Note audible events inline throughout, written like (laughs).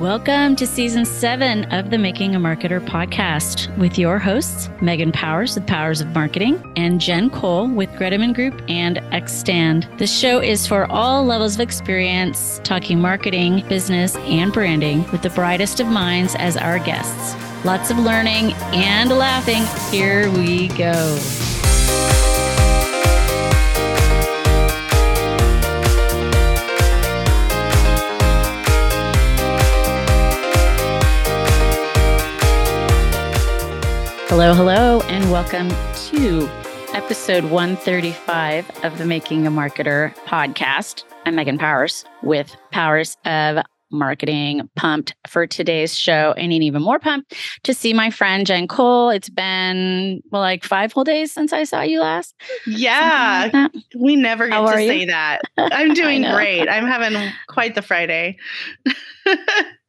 Welcome to season seven of the Making a Marketer podcast with your hosts, Megan Powers with Powers of Marketing and Jen Cole with Greteman Group and Xstand. The show is for all levels of experience, talking marketing, business, and branding with the brightest of minds as our guests. Lots of learning and laughing. Here we go. Hello, hello, and welcome to episode 135 of the Making a Marketer podcast. I'm Megan Powers with Powers of Marketing. Pumped for today's show and even more pumped to see my friend Jen Cole. It's been well, like five whole days since I saw you last. Yeah, like we never get How to are you? say that. (laughs) I'm doing great. I'm having quite the Friday. (laughs)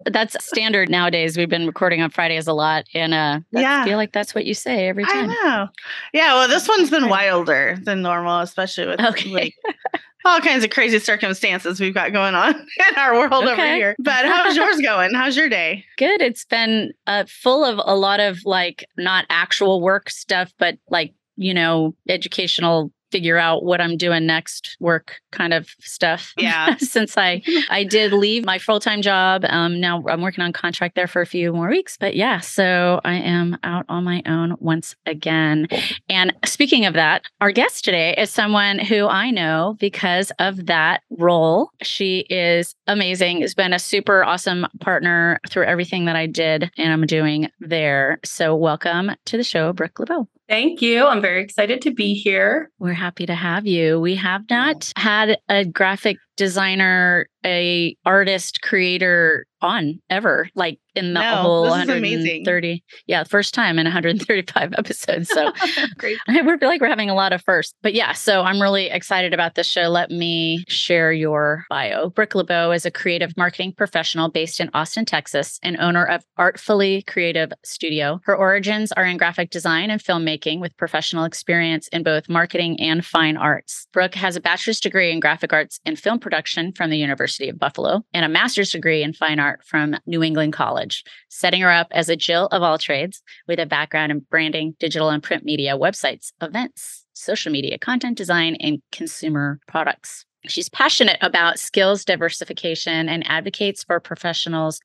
That's standard nowadays. We've been recording on Fridays a lot, and uh, Yeah. I feel like that's what you say every I time. know. Yeah, well, this one's been wilder than normal, especially with Okay. like (laughs) all kinds of crazy circumstances we've got going on (laughs) in our world over here. But how's (laughs) yours going? How's your day? Good. It's been uh, full of a lot of like not actual work stuff, but like, you know, educational figure out what I'm doing next work kind of stuff. (laughs) Yeah. Since I (laughs) I did leave my full-time job. Um now I'm working on contract there for a few more weeks, but yeah, so I am out on my own once again. And speaking of that, our guest today is someone who I know because of that role. She is amazing. Has been a super awesome partner through everything that I did and I'm doing there. So welcome to the show, Brooke LeBeau. Thank you. I'm very excited to be here. We're happy to have you. We have not had a graphic designer, a artist, creator on ever, like in the No, whole this is amazing. 130. Yeah, first time in 135 (laughs) episodes. So (laughs) Great. (laughs) we're like we're having a lot of firsts. But yeah, so I'm really excited about this show. Let me share your bio. Brooke LeBeau is a creative marketing professional based in Austin, Texas, and owner of Artfully Creative Studio. Her origins are in graphic design and filmmaking with professional experience in both marketing and fine arts. Brooke has a bachelor's degree in graphic arts and film production from the University of Buffalo and a master's degree in fine art from New England College, setting her up as a Jill of all trades with a background in branding, digital and print media, websites, events, social media, content design, and consumer products. She's passionate about skills diversification and advocates for professionals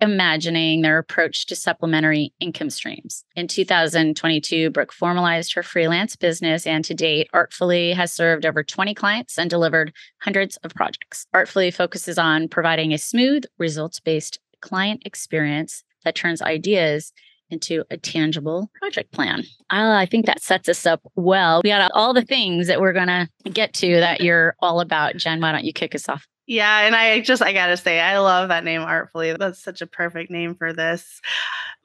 reimagining their approach to supplementary income streams. In 2022, Brooke formalized her freelance business and to date, Artfully has served over 20 clients and delivered hundreds of projects. Artfully focuses on providing a smooth, results based client experience that turns ideas into a tangible project plan. Uh, I think that sets us up well. We got all the things that we're going to get to that you're all about. Jen, why don't you kick us off? Yeah, and I just I gotta say, I love that name artfully. That's such a perfect name for this.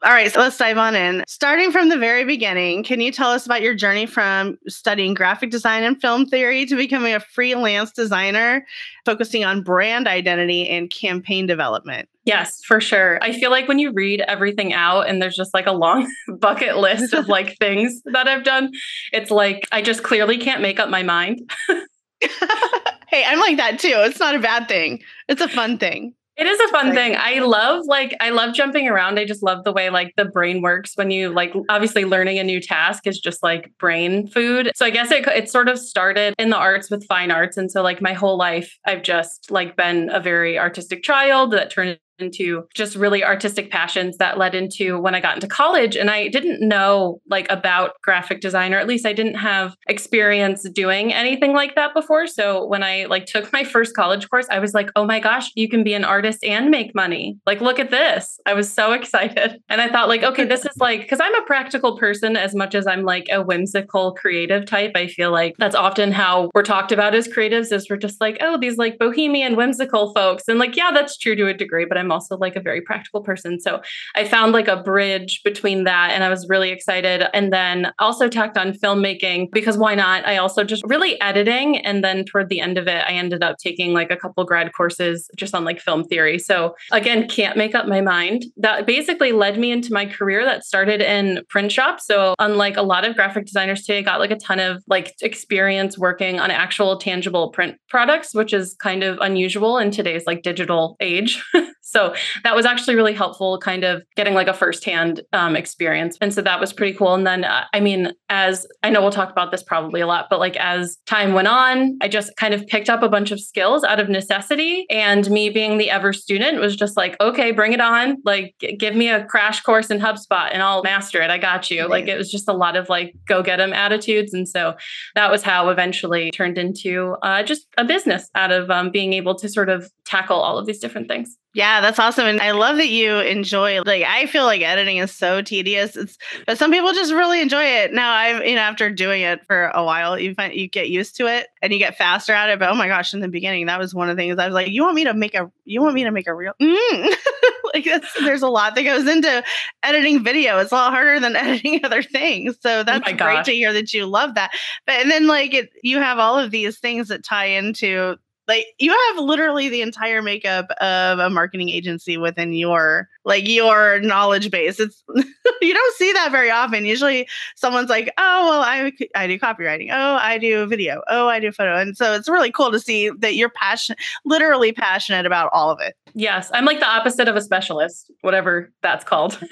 All right, so let's dive on in. Starting from the very beginning, can you tell us about your journey from studying graphic design and film theory to becoming a freelance designer, focusing on brand identity and campaign development? Yes, for sure. I feel like when you read everything out and there's just like a long (laughs) bucket list of like (laughs) things that I've done, it's like I just clearly can't make up my mind. (laughs) hey, I'm like that too. It's not a bad thing. It's a fun thing. It is a fun Like- thing. I love like I love jumping around. I just love the way like the brain works when you like obviously learning a new task is just like brain food. So I guess it it sort of started in the arts with fine arts and so like my whole life I've just like been a very artistic child that turned into just really artistic passions that led into when I got into college. And I didn't know like about graphic design or at least I didn't have experience doing anything like that before. So when I like took my first college course I was like oh my gosh you can be an artist and make money. Like look at this. I was so (laughs) excited. And I thought like okay this is like cuz I'm a practical person as much as I'm like a whimsical creative type I feel like that's often how we're talked about as creatives is we're just like oh these like bohemian whimsical folks. And like yeah that's true to a degree but I'm also like a very practical person. So I found like a bridge between that and I was really excited. And then also tacked on filmmaking because why not? I also just really editing. And then toward the end of it, I ended up taking like a couple grad courses just on like film theory. So again, can't make up my mind. That basically led me into my career that started in print shop. So unlike a lot of graphic designers today, I got like a ton of like experience working on actual tangible print products, which is kind of unusual in today's like digital age. (laughs) So that was actually really helpful, kind of getting like a firsthand um, experience. And so that was pretty cool. And then, uh, I mean, as I know we'll talk about this probably a lot, but like as time went on, I just kind of picked up a bunch of skills out of necessity. And me being the ever student was just like, okay, bring it on. Like, give me a crash course in HubSpot and I'll master it. I got you. Like, it was just a lot of like go get them attitudes. And so that was how eventually turned into uh, just a business out of um, being able to sort of tackle all of these different things. Yeah, that's awesome. And I love that you enjoy like I feel like editing is so tedious. It's but some people just really enjoy it. Now I you know, after doing it for a while, you find you get used to it and you get faster at it. But oh my gosh, in the beginning, that was one of the things I was like, you want me to make a you want me to make a real mm. (laughs) like there's a lot that goes into editing video. It's a lot harder than (laughs) editing other things. So that's great gosh. to hear that you love that. But and then like it, you have all of these things that tie into like you have literally the entire makeup of a marketing agency within your like your knowledge base. It's (laughs) you don't see that very often. Usually someone's like oh well i i do copywriting. Oh i do video. Oh i do photo. And so it's really cool to see that you're passionate literally passionate about all of it. Yes, I'm like the opposite of a specialist, whatever that's called. (laughs) (laughs)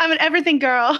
i'm an everything girl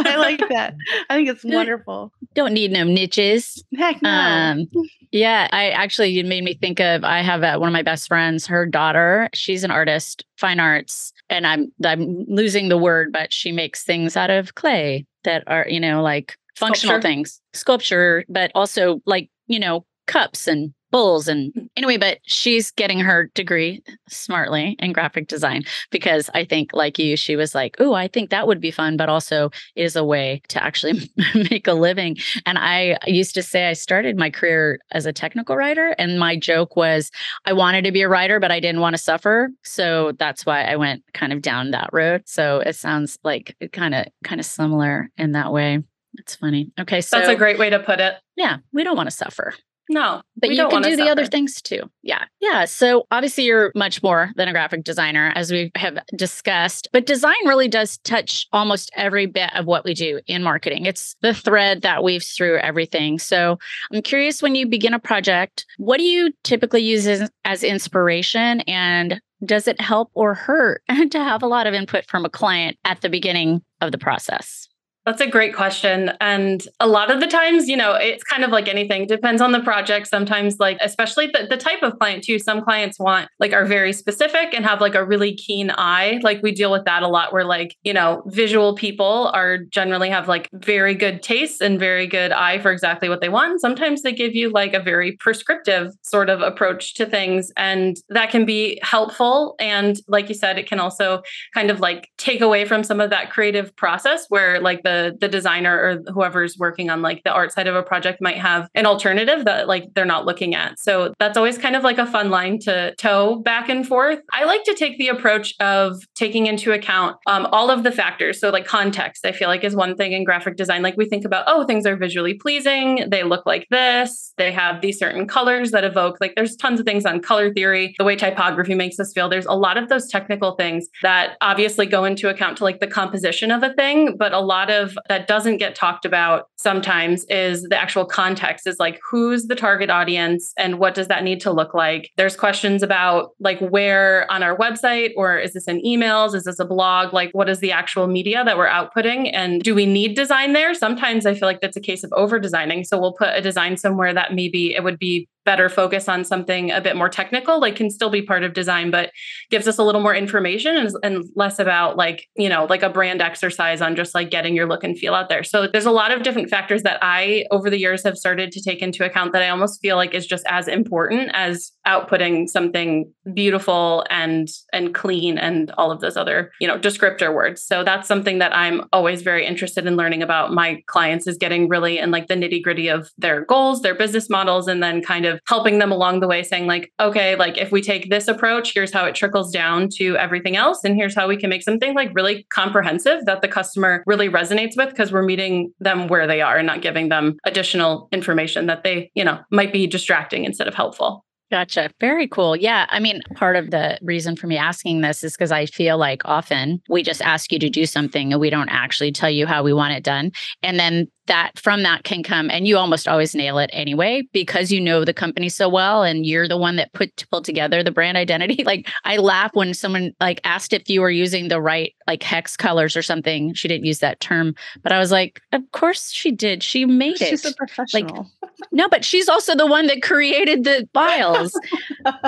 i like that i think it's (laughs) wonderful Don't need no niches. heck no Um, yeah, I actually you made me think of. I have uh one of my best friends. Her daughter, she's an artist, fine arts, and I'm I'm losing the word, but she makes things out of clay that are you know like functional Sculpture. things, sculpture, but also like you know cups and bowls and anyway. But she's getting her degree smartly in graphic design because I think like you, she was like, "Oh, I think that would be fun," but also is a way to actually (laughs) make a living. And I used to say I started my career as a technical writer, and my joke was I wanted to be a writer, but I didn't want to suffer. So that's why I went kind of down that road. So it sounds like kind of kind of similar in that way. It's funny. Okay, so that's a great way to put it. yeah, we don't want to suffer No, but you can do the other things too. Yeah. Yeah. So obviously you're much more than a graphic designer, as we have discussed, but design really does touch almost every bit of what we do in marketing. It's the thread that weaves through everything. So I'm curious when you begin a project, what do you typically use as, as inspiration and does it help or hurt (laughs) to have a lot of input from a client at the beginning of the process? That's a great question. And a lot of the times, you know, it's kind of like anything, depends on the project. Sometimes, like, especially the, the type of client, too. Some clients want, like, are very specific and have, like, a really keen eye. Like, we deal with that a lot where, like, you know, visual people are generally have, like, very good tastes and very good eye for exactly what they want. Sometimes they give you, like, a very prescriptive sort of approach to things. And that can be helpful. And, like you said, it can also kind of like take away from some of that creative process where, like, the the designer or whoever's working on like the art side of a project might have an alternative that like they're not looking at. So that's always kind of like a fun line to toe back and forth. I like to take the approach of taking into account um, all of the factors. So like context, I feel like is one thing in graphic design. Like we think about, oh, things are visually pleasing. They look like this. They have these certain colors that evoke. Like there's tons of things on color theory, the way typography makes us feel. There's a lot of those technical things that obviously go into account to like the composition of a thing, but a lot of that doesn't get talked about sometimes is the actual context is like who's the target audience and what does that need to look like? There's questions about like where on our website or is this in emails? Is this a blog? Like what is the actual media that we're outputting? And do we need design there? Sometimes i feel like that's a case of over designing so we'll put a design somewhere that maybe it would be better focus on something a bit more technical like can still be part of design but gives us a little more information and, and less about like you know like a brand exercise on just like getting your look and feel out there. So there's a lot of different factors that i over the years have started to take into account that i almost feel like is just as important as outputting something beautiful and and clean and all of those other you know descriptor words. So that's something that i'm always very interested in learning about. My clients is getting really in like the nitty gritty of their goals their business models and then kind of helping them along the way saying like okay like if we take this approach here's how it trickles down to everything else and here's how we can make something like really comprehensive that the customer really resonates with because we're meeting them where they are and not giving them additional information that they you know might be distracting instead of helpful Gotcha. Very cool. Yeah. I mean, part of the reason for me asking this is because I feel like often we just ask you to do something and we don't actually tell you how we want it done. And then that from that can come and you almost always nail it anyway because you know the company so well and you're the one that put pulled together the brand identity. (laughs) Like i laugh when someone like asked if you were using the right like hex colors or something. She didn't use that term but i was like of course she did. She made it. She's a professional. no but she's also the one that created the files. (laughs)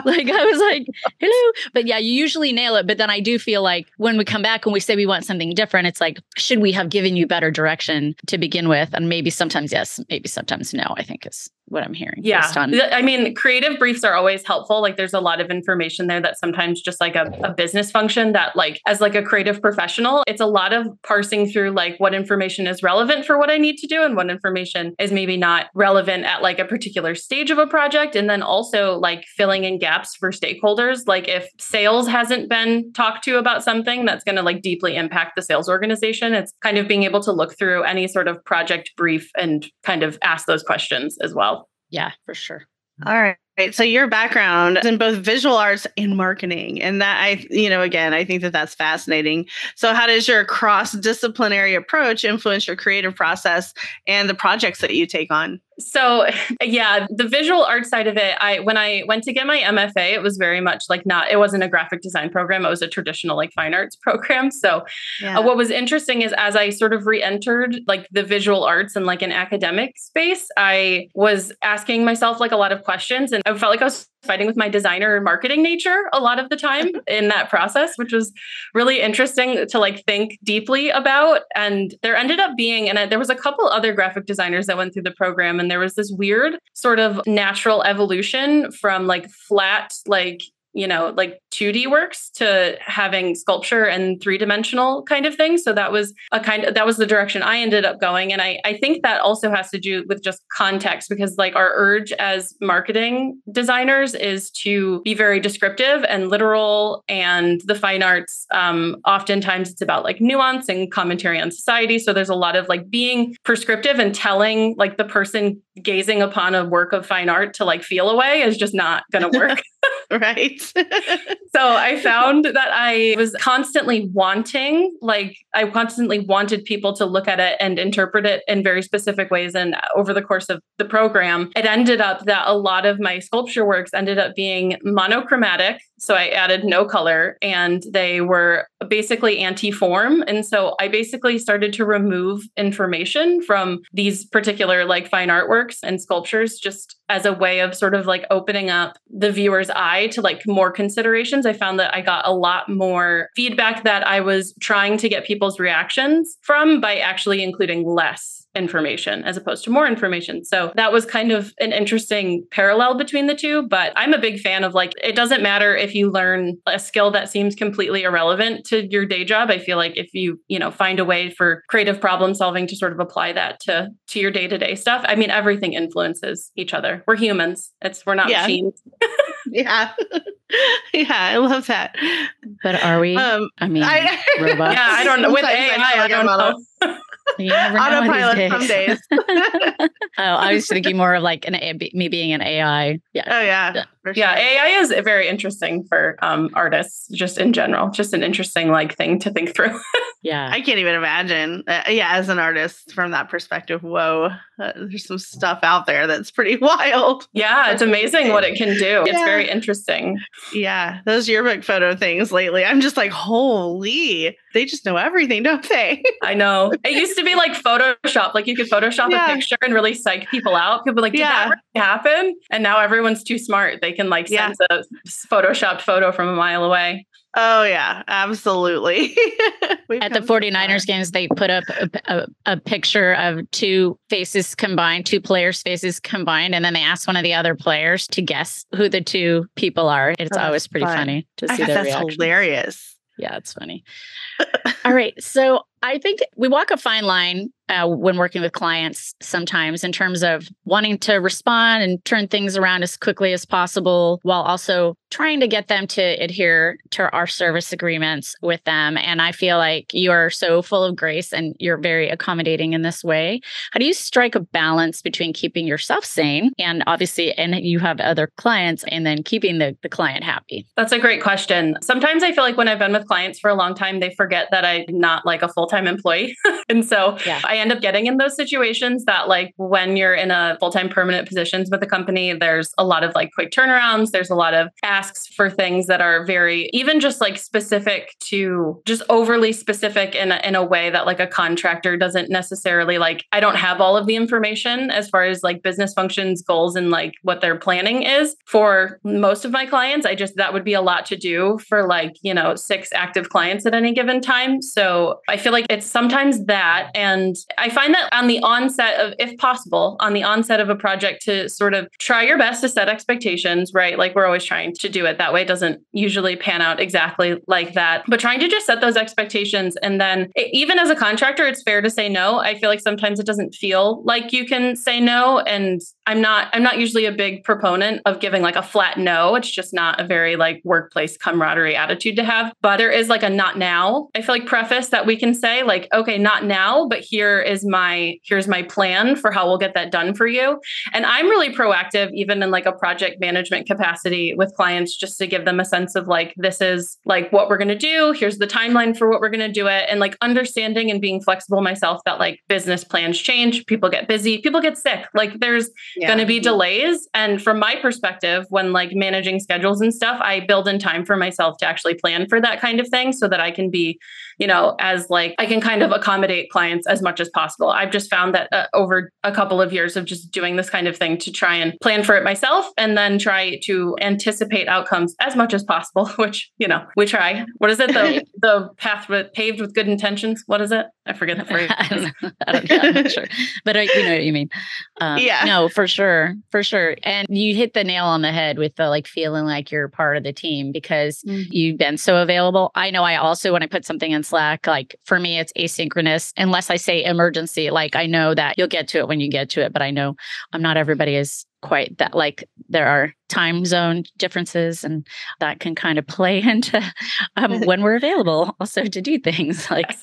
Like i was like hello. But yeah you usually nail it but then i do feel like when we come back and we say we want something different it's like should we have given you better direction to begin with and maybe sometimes yes maybe sometimes no i think is what i'm hearing Yeah. based on I mean, creative briefs are always helpful. Like there's a lot of information there that sometimes just like a, a business function that like as like a creative professional, it's a lot of parsing through like what information is relevant for what I need to do and what information is maybe not relevant at like a particular stage of a project. And then also like filling in gaps for stakeholders. Like if sales hasn't been talked to about something that's going to like deeply impact the sales organization, it's kind of being able to look through any sort of project brief and kind of ask those questions as well. Yeah for sure All right. So your background is in both visual arts and marketing, and that I, you know, again, I think that that's fascinating. So how does your cross-disciplinary approach influence your creative process and the projects that you take on? So (laughs) yeah, the visual art side of it, I when I went to get my MFA, it was very much like not it wasn't a graphic design program, it was a traditional like fine arts (laughs) program. So Yeah. uh, what was interesting is as I sort of re-entered like the visual arts and like an academic space, I was asking myself like a lot of questions and I felt like I was fighting with my designer and marketing nature a lot of the time (laughs) in that process, which was really interesting to like think deeply about. And there ended up being, and I- there was a couple other graphic designers that went through the program, and there was this weird sort of natural evolution from like flat, like you know, like 2D works to having sculpture and three dimensional kind of thing. So that was a kind of that was the direction I ended up going. And I, I think that also has to do with just context because like our urge as marketing designers is to be very descriptive and literal. And the fine arts, um, oftentimes it's about like nuance and commentary on society. So there's a lot of like being prescriptive and telling like the person gazing upon a work of fine art to like feel away is just not going to work. (laughs) right. (laughs) (laughs) so I found that I was constantly wanting, like, I constantly wanted people to look at it and interpret it in very specific ways. And over the course of the program, it ended up that a lot of my sculpture works ended up being monochromatic. So I added no color and they were basically anti form. And so I basically started to remove information from these particular like fine artworks and sculptures just as a way of sort of like opening up the viewer's eye to like more considerations. I found that I got a lot more feedback that I was trying to get people's reactions from by actually including less information as opposed to more information. So that was kind of an interesting parallel between the two. But I'm a big fan of like, it doesn't matter if you learn a skill that seems completely irrelevant to your day job. I feel like if you, you know, find a way for creative problem solving to sort of apply that to to your day-to-day stuff. I mean, everything influences each other. We're humans. It's we're not Yeah. machines. (laughs) yeah. (laughs) yeah, I love that. but are we Um i mean I, (laughs) robots. Yeah, I don't know. With AI, I, don't know. A- You never know autopilot some days. (laughs) oh i was (laughs) thinking more of like an me being an ai yeah Oh yeah. Yeah. For Yeah, sure. AI is very interesting for um, artists, just in general. Just an interesting like thing to think through. (laughs) yeah I can't even imagine. Uh, yeah, as an artist from that perspective, whoa, uh, there's some stuff out there that's pretty (laughs) wild. yeah, it's amazing what it can do. It's Yeah. very interesting. Yeah, those yearbook photo things lately, I'm just like, holy, they just know everything, don't they? (laughs) I know. It used to be like Photoshop, like you could Photoshop Yeah. a picture and really psych people out. People be like, did Yeah. that really happen? And now everyone's too smart. They can like Yeah. sense a Photoshopped photo from a mile away. oh yeah, absolutely. (laughs) At the 49ers games they put up a, a, a picture of two faces combined two players faces combined and then they ask one of the other players to guess who the two people are it's Oh, always pretty fun. funny to far. I see guess their that's reaction hilarious. yeah it's funny (laughs) all right so i think we walk a fine line uh, when working with clients sometimes in terms of wanting to respond and turn things around as quickly as possible while also trying to get them to adhere to our service agreements with them. And I feel like you are so full of grace and you're very accommodating in this way. How do you strike a balance between keeping yourself sane and obviously, and you have other clients and then keeping the, the client happy? That's a great question. Sometimes I feel like when I've been with clients for a long time, they forget that I'm not like a full time employee. (laughs) and so yeah. I end up getting in those situations that, like, when you're in a full time permanent positions with a company, there's a lot of like quick turnarounds. There's a lot of asks for things that are very, even just like specific to just overly specific in a, in a way that like a contractor doesn't necessarily like. I don't have all of the information as far as like business functions, goals, and like what their planning is for most of my clients. I just, that would be a lot to do for like, you know, six active clients at any given time. So I feel like it's sometimes that. And I find that on the onset of, if possible, on the onset of a project to sort of try your best to set expectations, right? Like we're always trying to do it that way. Doesn't usually pan out exactly like that, but trying to just set those expectations. And then it, even as a contractor, it's fair to say no. I feel like sometimes it doesn't feel like you can say no. And I'm not, I'm not usually a big proponent of giving like a flat no. It's just not a very like workplace camaraderie attitude to have. But there is like a not now, I feel like preface that we can say, like, okay, not now, but here is my, here's my plan for how we'll get that done for you. And I'm really proactive, even in like a project management capacity with clients, just to give them a sense of like, this is like what we're going to do. Here's the timeline for what we're going to do it. And like understanding and being flexible myself that like business plans change, people get busy, people get sick. Like there's yeah. going to be delays. And from my perspective, when like managing schedules and stuff, I build in time for myself to actually plan for that kind of thing so that I can be you know, as like I can kind of accommodate clients as much as possible. I've just found that uh, over a couple of years of just doing this kind of thing to try and plan for it myself and then try to anticipate outcomes as much as possible, (laughs) which, you know, we try. What is it? The (laughs) the path with, paved with good intentions. What is it? I forget the (laughs) phrase. I don't know. I don't know. I'm not sure. But I, you know what you mean. Um, yeah. No, for sure. For sure. And you hit the nail on the head with the like feeling like you're part of the team because mm-hmm. you've been so available. I know I also, when I put something in Slack. Like for me, it's asynchronous unless I say emergency. Like I know that you'll get to it when you get to it, but I know I'm not everybody is quite that like there are time zone differences and that can kind of play (laughs) into um, (laughs) when we're available also to do things. (laughs) Like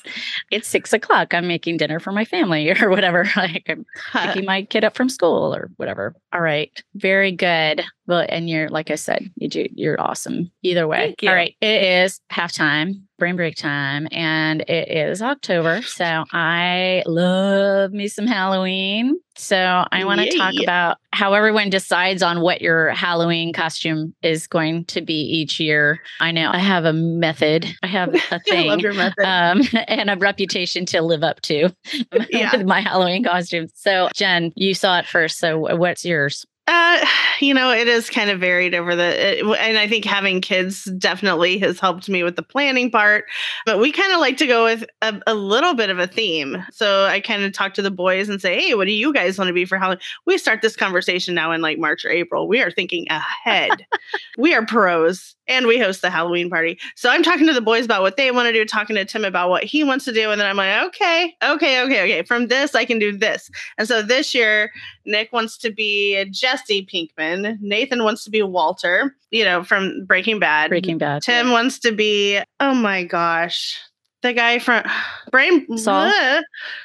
it's six o'clock i'm making dinner for my family or whatever like i'm picking my kid up from school or whatever. All right very good well and you're like i said you do you're awesome either way all right it is halftime brain break time and it is october so i love me some halloween so I want to talk about how everyone decides on what your Halloween costume is going to be each year. I know I have a method. I have a (laughs) thing. Um, (laughs) and a reputation to live up to (laughs) yeah. with my Halloween costume. So Jen, you saw it first. So what's yours? Uh, you know, it is kind of varied over the, it, and I think having kids definitely has helped me with the planning part. But we kind of like to go with a, a, little bit of a theme. So I kind of talk to the boys and say, "Hey, what do you guys want to be for Halloween?" We start this conversation now in like March or April. We are thinking ahead. (laughs) we are pros and we host the Halloween party. So I'm talking to the boys about what they want to do, talking to Tim about what he wants to do. And then I'm like, okay, okay, okay, okay. From this, I can do this. And so this year, Nick wants to be Jesse Pinkman. Nathan wants to be Walter, you know, from Breaking Bad. Breaking Bad. Tim yeah. wants to be, oh my gosh. The guy from (sighs) Brain Saul.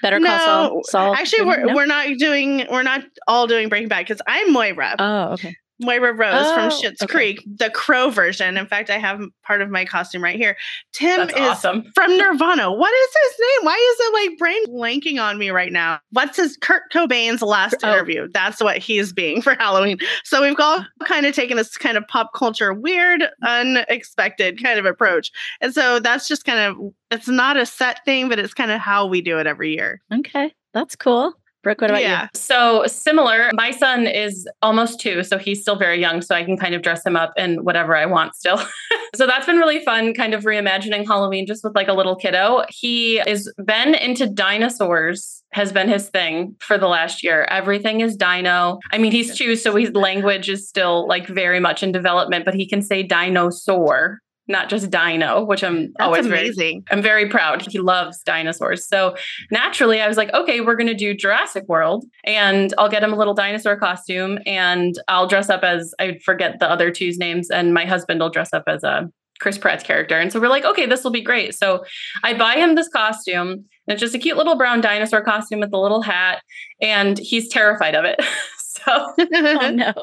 Better call Saul. Saul. Actually, we're no? we're not doing we're not all doing Breaking Bad because I'm Moira. Oh, okay. Moira Rose oh, from Schitt's okay. Creek, the crow version. In fact, I have part of my costume right here. Tim That's is awesome. from Nirvana. What is his name? Why is it like brain blanking on me right now? What's his Kurt Cobain's last oh. interview? That's what he's being for Halloween. So we've all kind of taken this kind of pop culture, weird, unexpected kind of approach. And so that's just kind of it's not a set thing, but it's kind of how we do it every year. Okay. That's cool. Brooke, what about yeah. you? So similar. My son is almost two, so he's still very young, so I can kind of dress him up in whatever I want still. (laughs) so that's been really fun, kind of reimagining Halloween just with like a little kiddo. He is been into dinosaurs has been his thing for the last year. Everything is dino. I mean, he's two, so his language is still like very much in development, but he can say dinosaur not just Dino, which I'm That's always amazing. very I'm very proud. He loves dinosaurs. So naturally I was like, okay, we're gonna do Jurassic World and I'll get him a little dinosaur costume and I'll dress up as I forget the other two's names, and my husband will dress up as a Chris Pratt's character. And so we're like, okay, this will be great. So I buy him this costume. And it's just a cute little brown dinosaur costume with a little hat, and he's terrified of it. (laughs) So, oh no.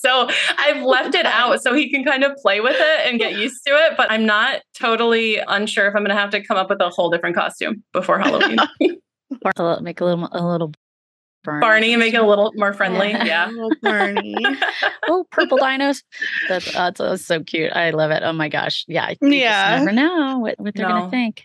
so I've left it out so he can kind of play with it and get used to it. But I'm not totally unsure if I'm going to have to come up with a whole different costume before Halloween. (laughs) Or make a little a little Barney. Barney, make it a little more friendly. Yeah. Yeah. Oh, Barney. (laughs) oh, purple dinos. That's, uh, that's, that's so cute. I love it. Oh my gosh. Yeah. you just Yeah. never know what, what they're No. gonna think.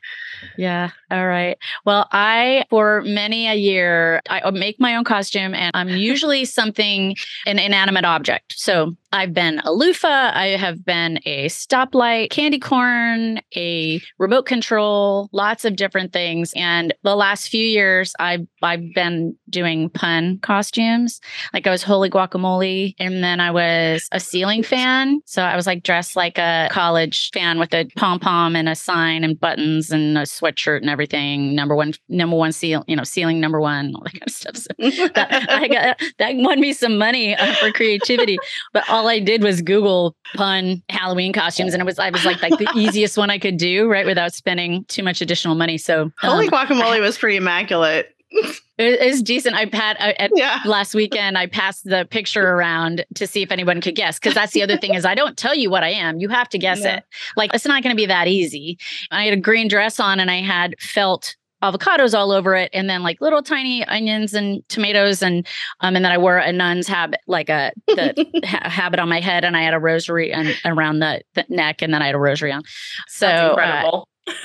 Yeah. All right. Well, I for many a year I make my own costume, and I'm (laughs) usually something an inanimate object. So I've been a loofah. I have been a stoplight, candy corn, a remote control, lots of different things. And the last few years, I've I've been doing pun costumes. Like I was holy guacamole, and then I was a ceiling fan. So I was like dressed like a college fan with a pom pom and a sign and buttons and a sweatshirt and everything. Number one, number one seal, you know, ceiling number one, all that kind of stuff. So that, I (laughs) got that won me some money uh, for creativity. But all I did was Google pun Halloween costumes, and it was I was like like the easiest one I could do, right, without spending too much additional money. So Holy um, guacamole (laughs) was pretty immaculate. It, it's decent. I had I, at Yeah. last weekend I passed the picture around to see if anyone could guess because that's the other thing is I don't tell you what I am. You have to guess Yeah. it. Like it's not going to be that easy. I had a green dress on and I had felt avocados all over it and then like little tiny onions and tomatoes and um and then I wore a nun's habit like a the (laughs) ha- habit on my head and I had a rosary and around the, the neck and then I had a rosary on. So That's uh, incredible. (laughs)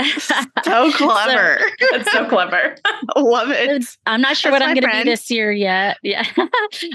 So clever. That's so clever. Love it. I'm not sure That's what I'm going to be this year yet. (laughs) Yeah,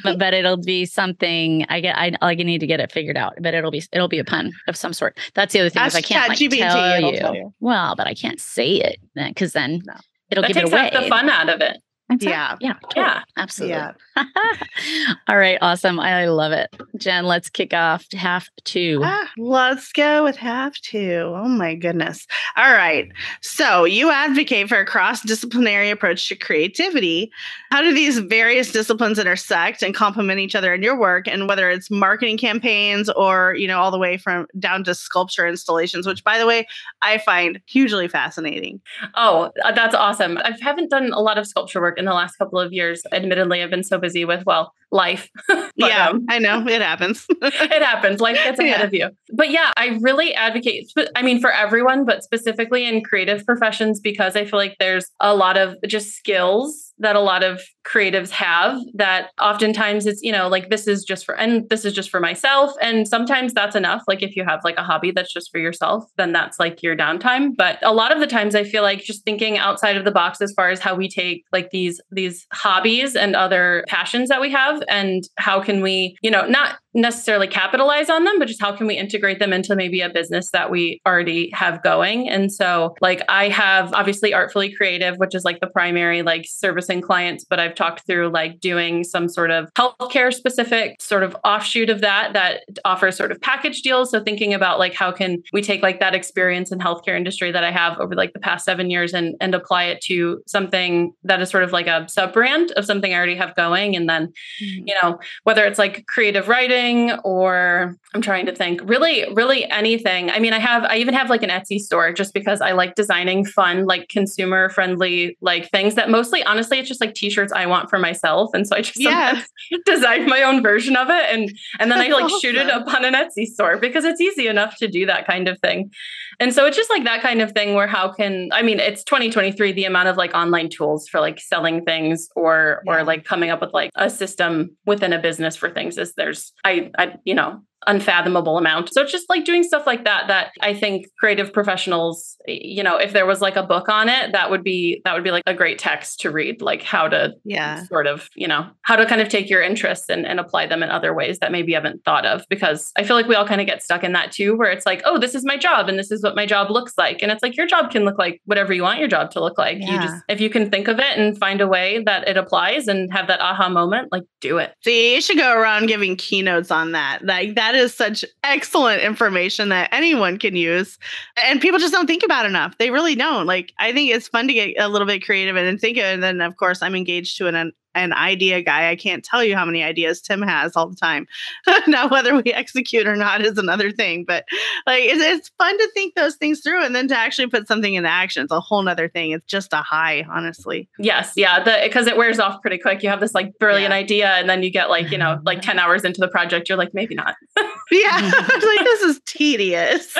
but but it'll be something. I get. I like, I need to get it figured out. But it'll be it'll be a pun of some sort. That's the other thing is I can't like, ChatGPT, tell you. tell you. Well, but I can't say it because then No. it'll That give it away. half the fun out of it. Exactly. Yeah. Yeah. totally. Yeah. Absolutely. Yeah. (laughs) All right. Awesome. I love it. Jen, let's kick off half two. Ah, let's go with half to. Oh my goodness. All right. So you advocate for a cross-disciplinary approach to creativity. How do these various disciplines intersect and complement each other in your work? And whether it's marketing campaigns or, you know, all the way from down to sculpture installations, which by the way, I find hugely fascinating. Oh, that's awesome. I haven't done a lot of sculpture work in the last couple of years. Admittedly, I've been so busy with, well, life. (laughs) But, yeah, um, I know it happens. (laughs) it happens. Life gets ahead Yeah. of you. But yeah, I really advocate, I mean, for everyone, but specifically in creative professions, because I feel like there's a lot of just skills that a lot of creatives have that oftentimes it's, you know, like this is just for, and this is just for myself. And sometimes that's enough. Like if you have like a hobby that's just for yourself, then that's like your downtime. But a lot of the times I feel like just thinking outside of the box as far as how we take like these, these hobbies and other passions that we have and how can we, you know, not necessarily capitalize on them, but just how can we integrate them into maybe a business that we already have going. And so, like, I have obviously Artfully Creative, which is like the primary like servicing clients, but I've talked through like doing some sort of healthcare specific sort of offshoot of that that offers sort of package deals. So, thinking about like how can we take like that experience in healthcare industry that I have over like the past seven years and, and apply it to something that is sort of like a sub brand of something I already have going. And then mm-hmm. you know whether it's like creative writing or i'm trying to think. Really really anything. I mean i have i even have like an etsy store just because i like designing fun like consumer friendly like things that mostly honestly it's just like t-shirts i want for myself. And so i just Yeah. (laughs) design my own version of it. And and then i (laughs) That's like shoot it up on an etsy store because it's easy enough to do that kind of thing and so it's just like that kind of thing where how can I mean it's 2023 the amount of like online tools for like selling things or Yeah. or like coming up with like a system within a business for things is there's I I you know unfathomable amount. So it's just like doing stuff like that that I think creative professionals you know if there was like a book on it that would be that would be like a great text to read like how to Yeah. sort of, you know, how to kind of take your interests and, and apply them in other ways that maybe you haven't thought of. Because I feel like we all kind of get stuck in that too, where it's like, oh, this is my job and this is what my job looks like. And it's like your job can look like whatever you want your job to look like. You just, if you can think of it and find a way that it applies and have that aha moment, like do it. See, you should go around giving keynotes on that. Like that that is such excellent information that anyone can use. And people just don't think about enough. They really don't. Like, I think it's fun to get a little bit creative and think. And then, of course, I'm engaged to an an idea guy. I can't tell you how many ideas Tim has all the time. (laughs) now, whether we execute or not is another thing, but like it's, it's, fun to think those things through and then to actually put something into action. It's a whole nother thing. It's just a high, honestly. Yes. Yeah. The, because it wears off pretty quick. You have this like brilliant yeah. idea and then you get like, you know, (laughs) like 10 hours into the project, you're like, maybe not. (laughs) yeah. like, this is tedious.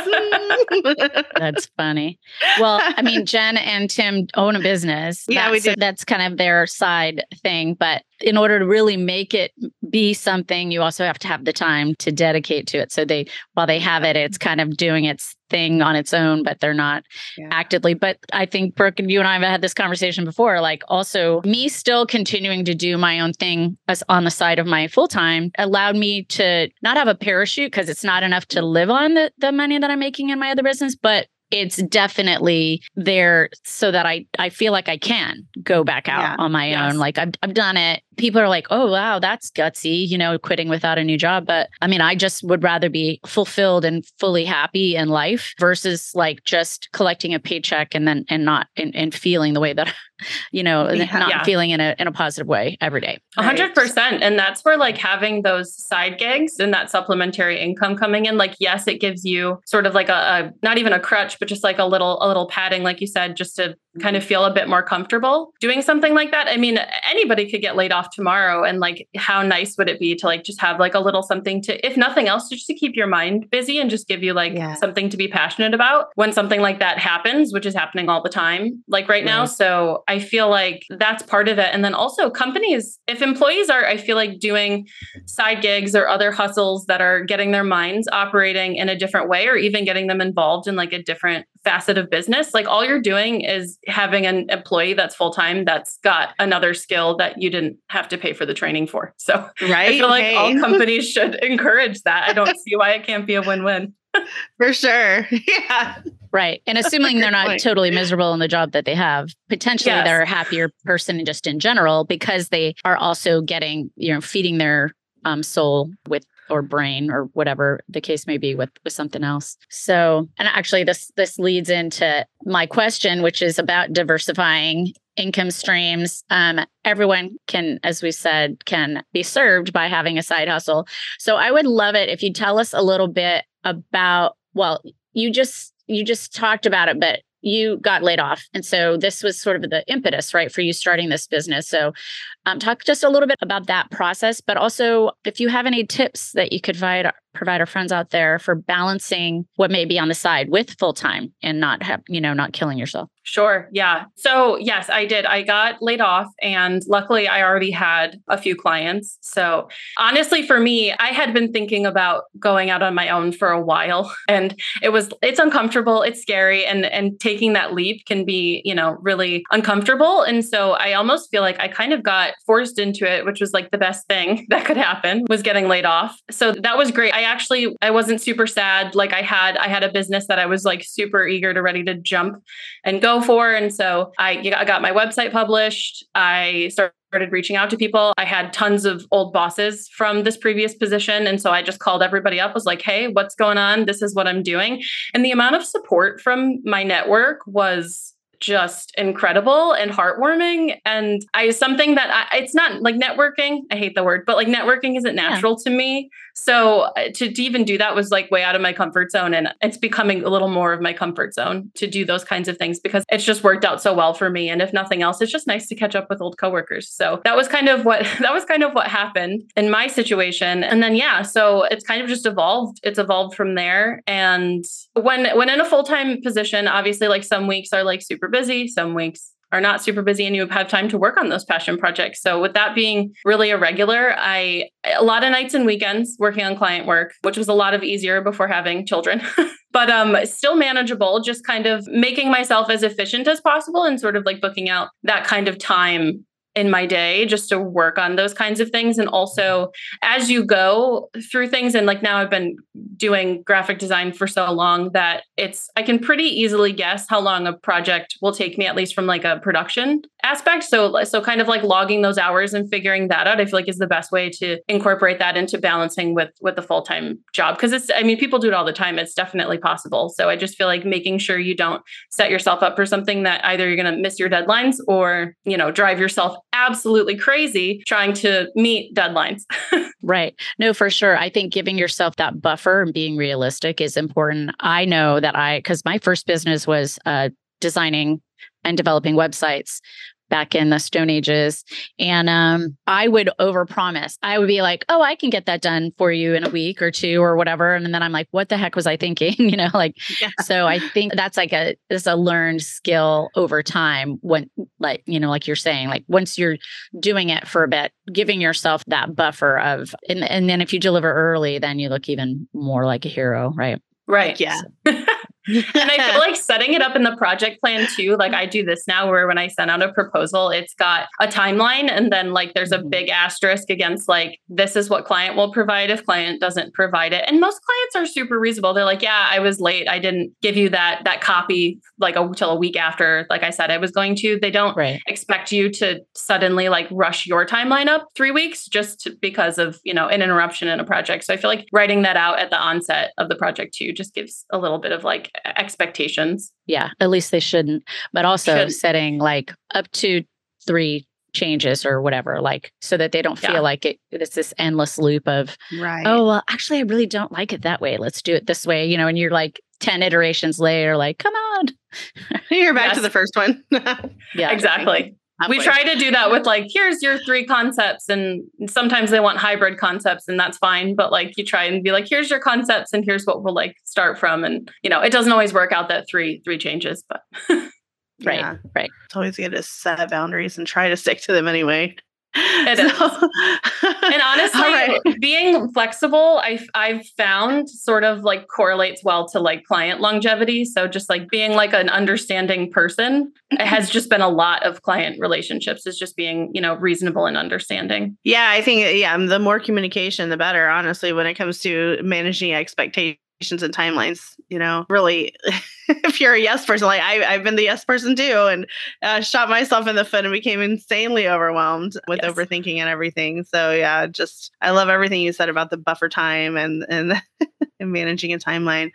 that's funny. Well, I mean, Jen and Tim own a business. Yeah, we do. That's kind of their side thing thing. But in order to really make it be something, you also have to have the time to dedicate to it. So they, while they have it, it's kind of doing its thing on its own, but they're not yeah. actively. But I think Brooke and you and I have had this conversation before. Like also me still continuing to do my own thing as on the side of my full time allowed me to not have a parachute because it's not enough to live on the, the money that I'm making in my other business, but it's definitely there so that I I feel like I can go back out yeah. on my yes. own. Like I've I've done it. People are like, "Oh, wow, that's gutsy," you know, quitting without a new job, but I mean, I just would rather be fulfilled and fully happy in life versus like just collecting a paycheck and then and not and, and feeling the way that (laughs) you know, yeah, not yeah. feeling in a in a positive way every day. A hundred percent. And that's where like having those side gigs and that supplementary income coming in, like, yes, it gives you sort of like a, a not even a crutch, but just like a little, a little padding, like you said, just to kind of feel a bit more comfortable doing something like that. I mean, anybody could get laid off tomorrow. And like, how nice would it be to like just have like a little something to, if nothing else, just to keep your mind busy and just give you like yeah. something to be passionate about when something like that happens, which is happening all the time, like right, right. now. So I feel like that's part of it. And then also companies, if employees are, I feel like doing side gigs or other hustles that are getting their minds operating in a different way or even getting them involved in like a different facet of business, like all you're doing is having an employee that's full time that's got another skill that you didn't have to pay for the training for. (laughs) So right? I feel like hey. all (laughs) companies should encourage that. I don't see why it can't be a win win. (laughs) for sure. Yeah. Right. And assuming they're not point. totally miserable in the job that they have, potentially yes. they're a happier person just in general because they are also getting, you know, feeding their um, soul with or brain or whatever the case may be with with something else. So, and actually this this leads into my question which is about diversifying income streams. Um, everyone can, as we said, can be served by having a side hustle. So I would love it if you tell us a little bit about, well, you just you just talked about it, but you got laid off. And so this was sort of the impetus, right, for you starting this business. So um, talk just a little bit about that process, but also if you have any tips that you could provide provide our friends out there for balancing what may be on the side with full time and not have, you know, not killing yourself. Sure. Yeah. So, yes, I did. I got laid off and luckily I already had a few clients. So, honestly for me, I had been thinking about going out on my own for a while (laughs) and it was it's uncomfortable, it's scary and and taking that leap can be, you know, really uncomfortable and so I almost feel like I kind of got forced into it, which was like the best thing (laughs) that could happen was getting laid off. So, that was great. I actually I wasn't super sad like I had I had a business that I was like super eager to ready to jump and go for. And so I, I got my website published. I started reaching out to people. I had tons of old bosses from this previous position. And so I just called everybody up, was like, hey, what's going on? This is what I'm doing. And the amount of support from my network was just incredible and heartwarming. And i something that I, it's not like networking i hate the word but like networking isn't natural yeah. to me. So uh, to, to even do that was like way out of my comfort zone and it's becoming a little more of my comfort zone to do those kinds of things because it's just worked out so well for me. And if nothing else it's just nice to catch up with old coworkers. So that was kind of what (laughs) that was kind of what happened in my situation. And then yeah so it's kind of just evolved it's evolved from there. And when when in a full-time position obviously like some weeks are like super busy some weeks are not super busy and you have time to work on those passion projects. So with that being really irregular, I a lot of nights and weekends working on client work, which was a lot of easier before having children. (laughs) but um still manageable, just kind of making myself as efficient as possible and sort of like booking out that kind of time in my day just to work on those kinds of things. And also as you go through things and like now I've been doing graphic design for so long that it's I can pretty easily guess how long a project will take me at least from like a production aspect. So, so kind of like logging those hours and figuring that out, I feel like is the best way to incorporate that into balancing with with the full time job. Because it's, I mean, people do it all the time. It's definitely possible. So I just feel like making sure you don't set yourself up for something that either you're going to miss your deadlines or you know drive yourself absolutely crazy trying to meet deadlines. (laughs) right. No, for sure. I think giving yourself that buffer and being realistic is important. I know that I because my first business was uh, designing and developing websites back in the stone ages. And um, i would overpromise. I would be like oh i can get that done for you in a week or two or whatever. And then i'm like what the heck was i thinking? (laughs) You know like yeah. so i think that's like a is a learned skill over time when like you know like you're saying like once you're doing it for a bit giving yourself that buffer of and, and then if you deliver early then you look even more like a hero right? Right yeah. so. (laughs) and I feel (laughs) like setting it up in the project plan too. Like I do this now where when I send out a proposal, it's got a timeline and then like there's a mm-hmm. big asterisk against like this is what client will provide if client doesn't provide it. And most clients are super reasonable. They're like, yeah, I was late. I didn't give you that that copy like until a week after, like I said I was going to. They don't right. expect you to suddenly like rush your timeline up three weeks just because of, you know, an interruption in a project. So I feel like writing that out at the onset of the project too just gives a little bit of like expectations. Yeah, at least they shouldn't. But also Should. setting like up to three changes or whatever, like so that they don't feel yeah. like it, it's this endless loop of, right. oh, well, actually, I really don't like it that way. Let's do it this way, you know, and you're like 10 iterations later, like, come on. (laughs) you're back yes. to the first one. (laughs) (laughs) yeah, exactly we try to do that with like here's your three concepts and sometimes they want hybrid concepts and that's fine but like you try and be like here's your concepts and here's what we'll like start from and you know it doesn't always work out that three three changes but (laughs) right yeah. right it's always good to set boundaries and try to stick to them anyway it so, is. (laughs) and honestly, right. being flexible, I've I've found sort of like correlates well to like client longevity. So just like being like an understanding person it has just been a lot of client relationships is just being, you know, reasonable and understanding. Yeah, I think yeah, um, the more communication the better, honestly, when it comes to managing expectations and timelines you know really (laughs) (laughs) if you're a yes person like I, have been the yes person too and uh, shot myself in the foot and became insanely overwhelmed with yes. overthinking and everything so yeah just i love everything you said about the buffer time and and (laughs) and managing a timeline.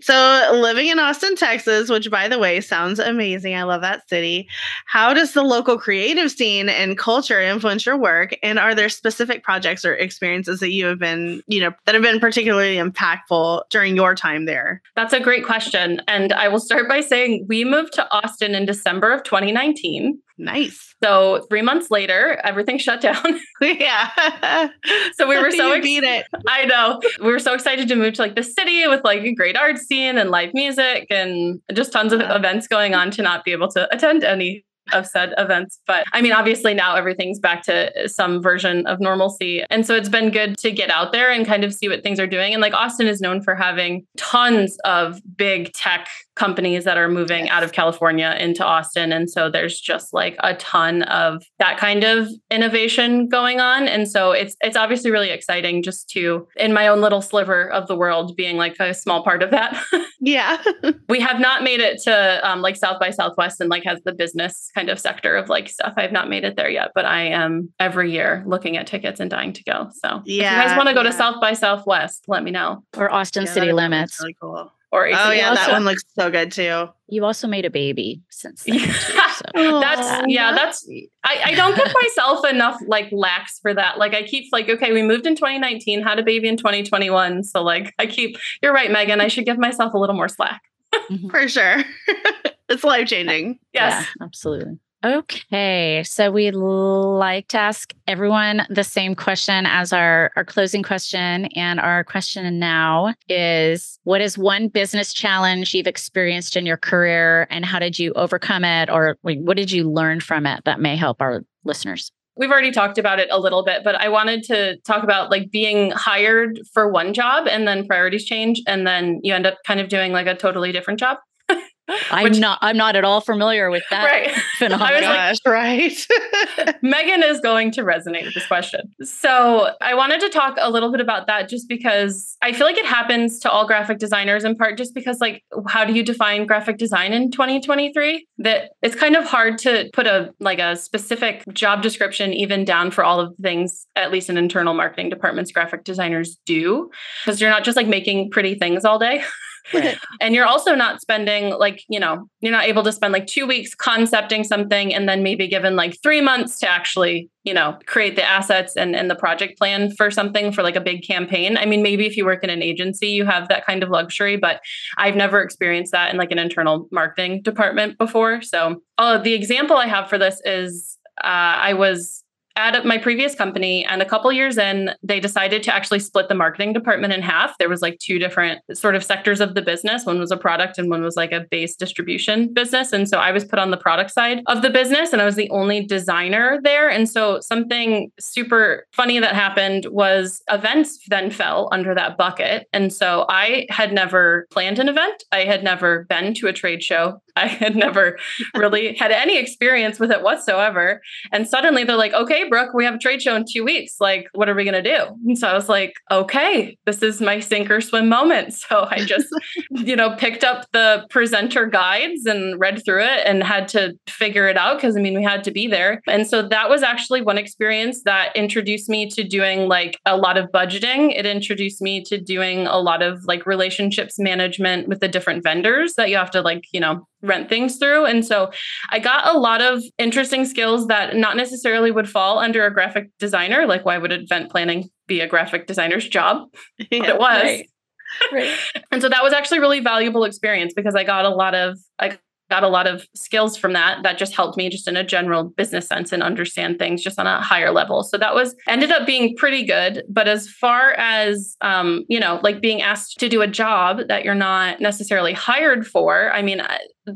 So, living in Austin, Texas, which by the way sounds amazing. I love that city. How does the local creative scene and culture influence your work? And are there specific projects or experiences that you have been, you know, that have been particularly impactful during your time there? That's a great question. And I will start by saying we moved to Austin in December of 2019. Nice. So three months later, everything shut down. (laughs) yeah. so we were so excited. beat it. I know. We were so excited to move to like the city with like a great art scene and live music and just tons of events going on to not be able to attend any of said events. But I mean, obviously now everything's back to some version of normalcy. And so it's been good to get out there and kind of see what things are doing. And like Austin is known for having tons of big tech companies that are moving yes. out of California into Austin. And so there's just like a ton of that kind of innovation going on. And so it's it's obviously really exciting just to in my own little sliver of the world being like a small part of that. (laughs) yeah. (laughs) we have not made it to um, like South by Southwest and like has the business kind of sector of like stuff. I've not made it there yet, but I am every year looking at tickets and dying to go. So yeah, if you guys want to go yeah. to South by Southwest, let me know. Or Austin yeah, City Limits. Really cool. Or AC. oh yeah, also, that one looks so good too. You also made a baby since then. Too, (laughs) so. that's yeah, that's I, I don't give myself enough like lax for that. Like I keep like, okay, we moved in 2019, had a baby in 2021. So like I keep you're right, Megan. I should give myself a little more slack. Mm-hmm. for sure. (laughs) it's life changing. Yes. Yeah, absolutely. Okay, so we like to ask everyone the same question as our, our closing question. And our question now is What is one business challenge you've experienced in your career, and how did you overcome it? Or what did you learn from it that may help our listeners? We've already talked about it a little bit, but I wanted to talk about like being hired for one job and then priorities change, and then you end up kind of doing like a totally different job. I'm Which- not I'm not at all familiar with that right. phenomenon. (laughs) I was (laughs) like, right? (laughs) Megan is going to resonate with this question. So I wanted to talk a little bit about that just because I feel like it happens to all graphic designers in part just because like how do you define graphic design in 2023? That it's kind of hard to put a like a specific job description even down for all of the things at least in internal marketing departments graphic designers do because you're not just like making pretty things all day. Right. And you're also not spending like, you know, you're not able to spend like two weeks concepting something and then maybe given like three months to actually, you know, create the assets and, and the project plan for something for like a big campaign. I mean, maybe if you work in an agency, you have that kind of luxury, but I've never experienced that in like an internal marketing department before. So uh, the example I have for this is uh, I was at my previous company and a couple years in they decided to actually split the marketing department in half. There was like two different sort of sectors of the business. One was a product and one was like a base distribution business and so i was put on the product side of the business and i was the only designer there. And so something super funny that happened was events then fell under that bucket. And so i had never planned an event. I had never been to a trade show. I had never really had any experience with it whatsoever. And suddenly they're like, okay, Brooke, we have a trade show in two weeks. Like, what are we going to do? And so I was like, okay, this is my sink or swim moment. (laughs) So I just, you know, picked up the presenter guides and read through it and had to figure it out because I mean, we had to be there. And so that was actually one experience that introduced me to doing like a lot of budgeting. It introduced me to doing a lot of like relationships management with the different vendors that you have to like, you know, rent things through. And so I got a lot of interesting skills that not necessarily would fall under a graphic designer. Like, why would event planning be a graphic designer's job? (laughs) But it was. Right. Right. (laughs) And so that was actually really valuable experience because I got a lot of I got a lot of skills from that that just helped me just in a general business sense and understand things just on a higher level. So that was ended up being pretty good. But as far as um, you know, like being asked to do a job that you're not necessarily hired for, I mean,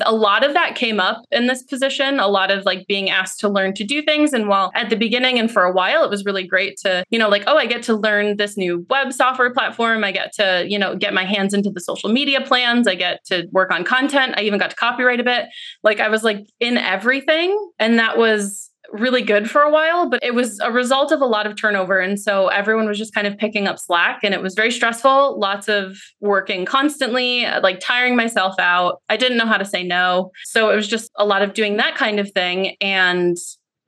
a lot of that came up in this position a lot of like being asked to learn to do things. And while at the beginning and for a while it was really great to you know like oh i get to learn this new web software platform. I get to you know get my hands into the social media plans. I get to work on content. I even got to copywrite a bit. Like i was like in everything. And that was really good for a while, but it was a result of a lot of turnover. And so everyone was just kind of picking up slack and it was very stressful, lots of working constantly, like tiring myself out. I didn't know how to say no. So it was just a lot of doing that kind of thing. And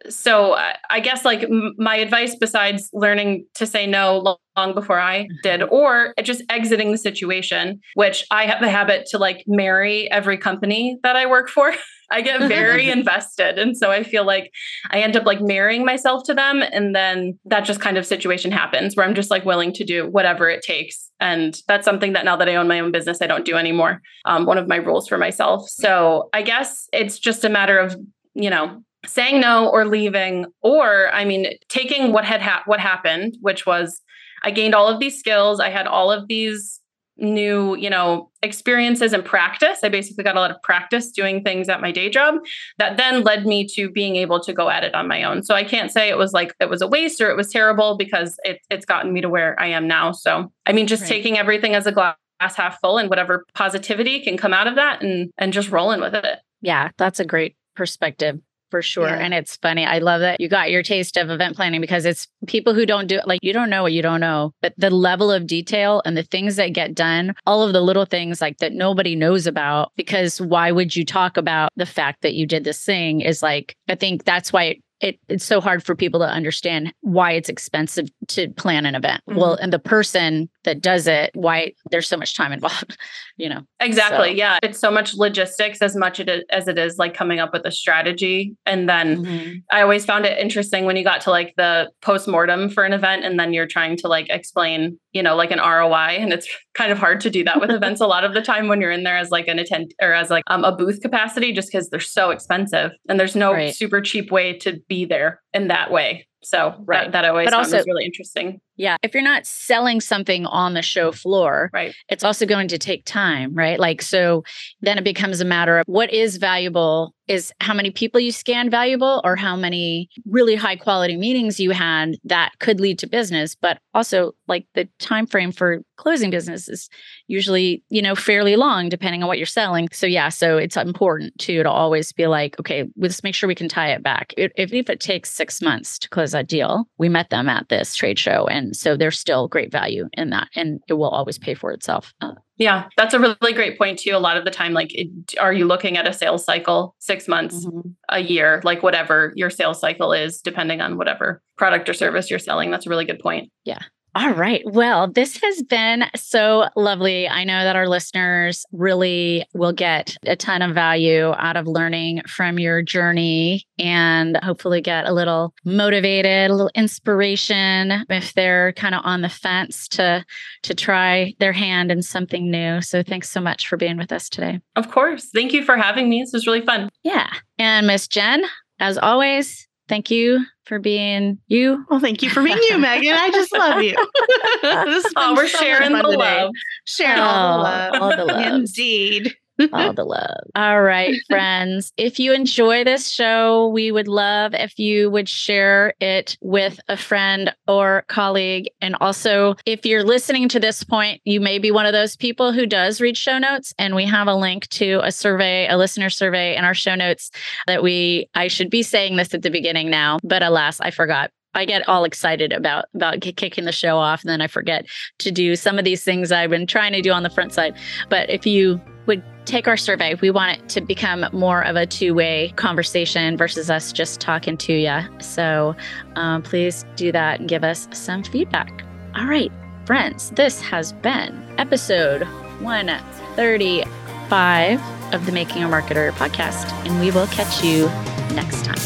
so I guess like my advice besides learning to say no long before I mm-hmm. did or just exiting the situation which I have a habit to like marry every company that I work for (laughs) I get very (laughs) invested. And so I feel like I end up like marrying myself to them. And then that just kind of situation happens where I'm just like willing to do whatever it takes. And that's something that now that I own my own business I don't do anymore um, one of my rules for myself. So I guess it's just a matter of you know saying no or leaving or i mean taking what had ha- what happened which was i gained all of these skills. I had all of these new you know experiences and practice. I basically got a lot of practice doing things at my day job that then led me to being able to go at it on my own. So i can't say it was like it was a waste or it was terrible because it, it's gotten me to where i am now. So i mean just Right. taking everything as a glass half full and whatever positivity can come out of that and and just rolling with it. Yeah, that's a great perspective for sure. Yeah. And it's funny. I love that you got your taste of event planning because it's people who don't do it like you don't know what you don't know, but the level of detail and the things that get done, all of the little things like that nobody knows about because why would you talk about the fact that you did this thing is like I think that's why it, it it's so hard for people to understand why it's expensive to plan an event. Well, mm-hmm. and the person that does it, why there's so much time involved, (laughs) you know. Exactly. So- Yeah. It's so much logistics as much it is, as it is like coming up with a strategy. And then I always found it interesting when you got to like the post mortem for an event and then you're trying to like explain, you know, like an ROI. And it's (laughs) kind of hard to do that with events a (laughs) lot of the time when you're in there as like an attend or as like um, a booth capacity just because they're so expensive and there's no Right. super cheap way to be there in that way. So Right. that, that always But also- was really interesting. Yeah. If you're not selling something on the show floor, Right. it's also going to take time, right? Like, so then it becomes a matter of what is valuable is how many people you scan valuable or how many really high quality meetings you had that could lead to business. But also like the time frame for closing business is usually you know fairly long depending on what you're selling. So yeah so it's important too to always be like okay let's make sure we can tie it back. If, if it takes six months to close that deal we met them at this trade show and so there's still great value in that and it will always pay for itself. Uh, yeah, that's a really great point too. A lot of the time, like, it, are you looking at a sales cycle, six months, mm-hmm. a year, like whatever your sales cycle is, depending on whatever product or service you're selling? That's a really good point. Yeah. All right. Well, this has been so lovely. I know that our listeners really will get a ton of value out of learning from your journey and hopefully get a little motivated, a little inspiration if they're kind of on the fence to to try their hand in something new. So thanks so much for being with us today. Of course. Thank you for having me. This was really fun. Yeah. And Miss Jen, as always, thank you for being you. Well, thank you for being you, Megan. I just love you. (laughs) this oh, we're so sharing the today. love. Sharing oh, all the love. All the love. Indeed. All the love. (laughs) All right, friends. If you enjoy this show, we would love if you would share it with a friend or colleague. And also, if you're listening to this point, you may be one of those people who does read show notes. And we have a link to a survey, a listener survey in our show notes that we, I should be saying this at the beginning now, but alas, I forgot. I get all excited about about kicking the show off, and then I forget to do some of these things I've been trying to do on the front side. But if you would take our survey, we want it to become more of a two way conversation versus us just talking to you. So um, please do that and give us some feedback. All right, friends, this has been episode 135 of the Making a Marketer podcast, and we will catch you next time.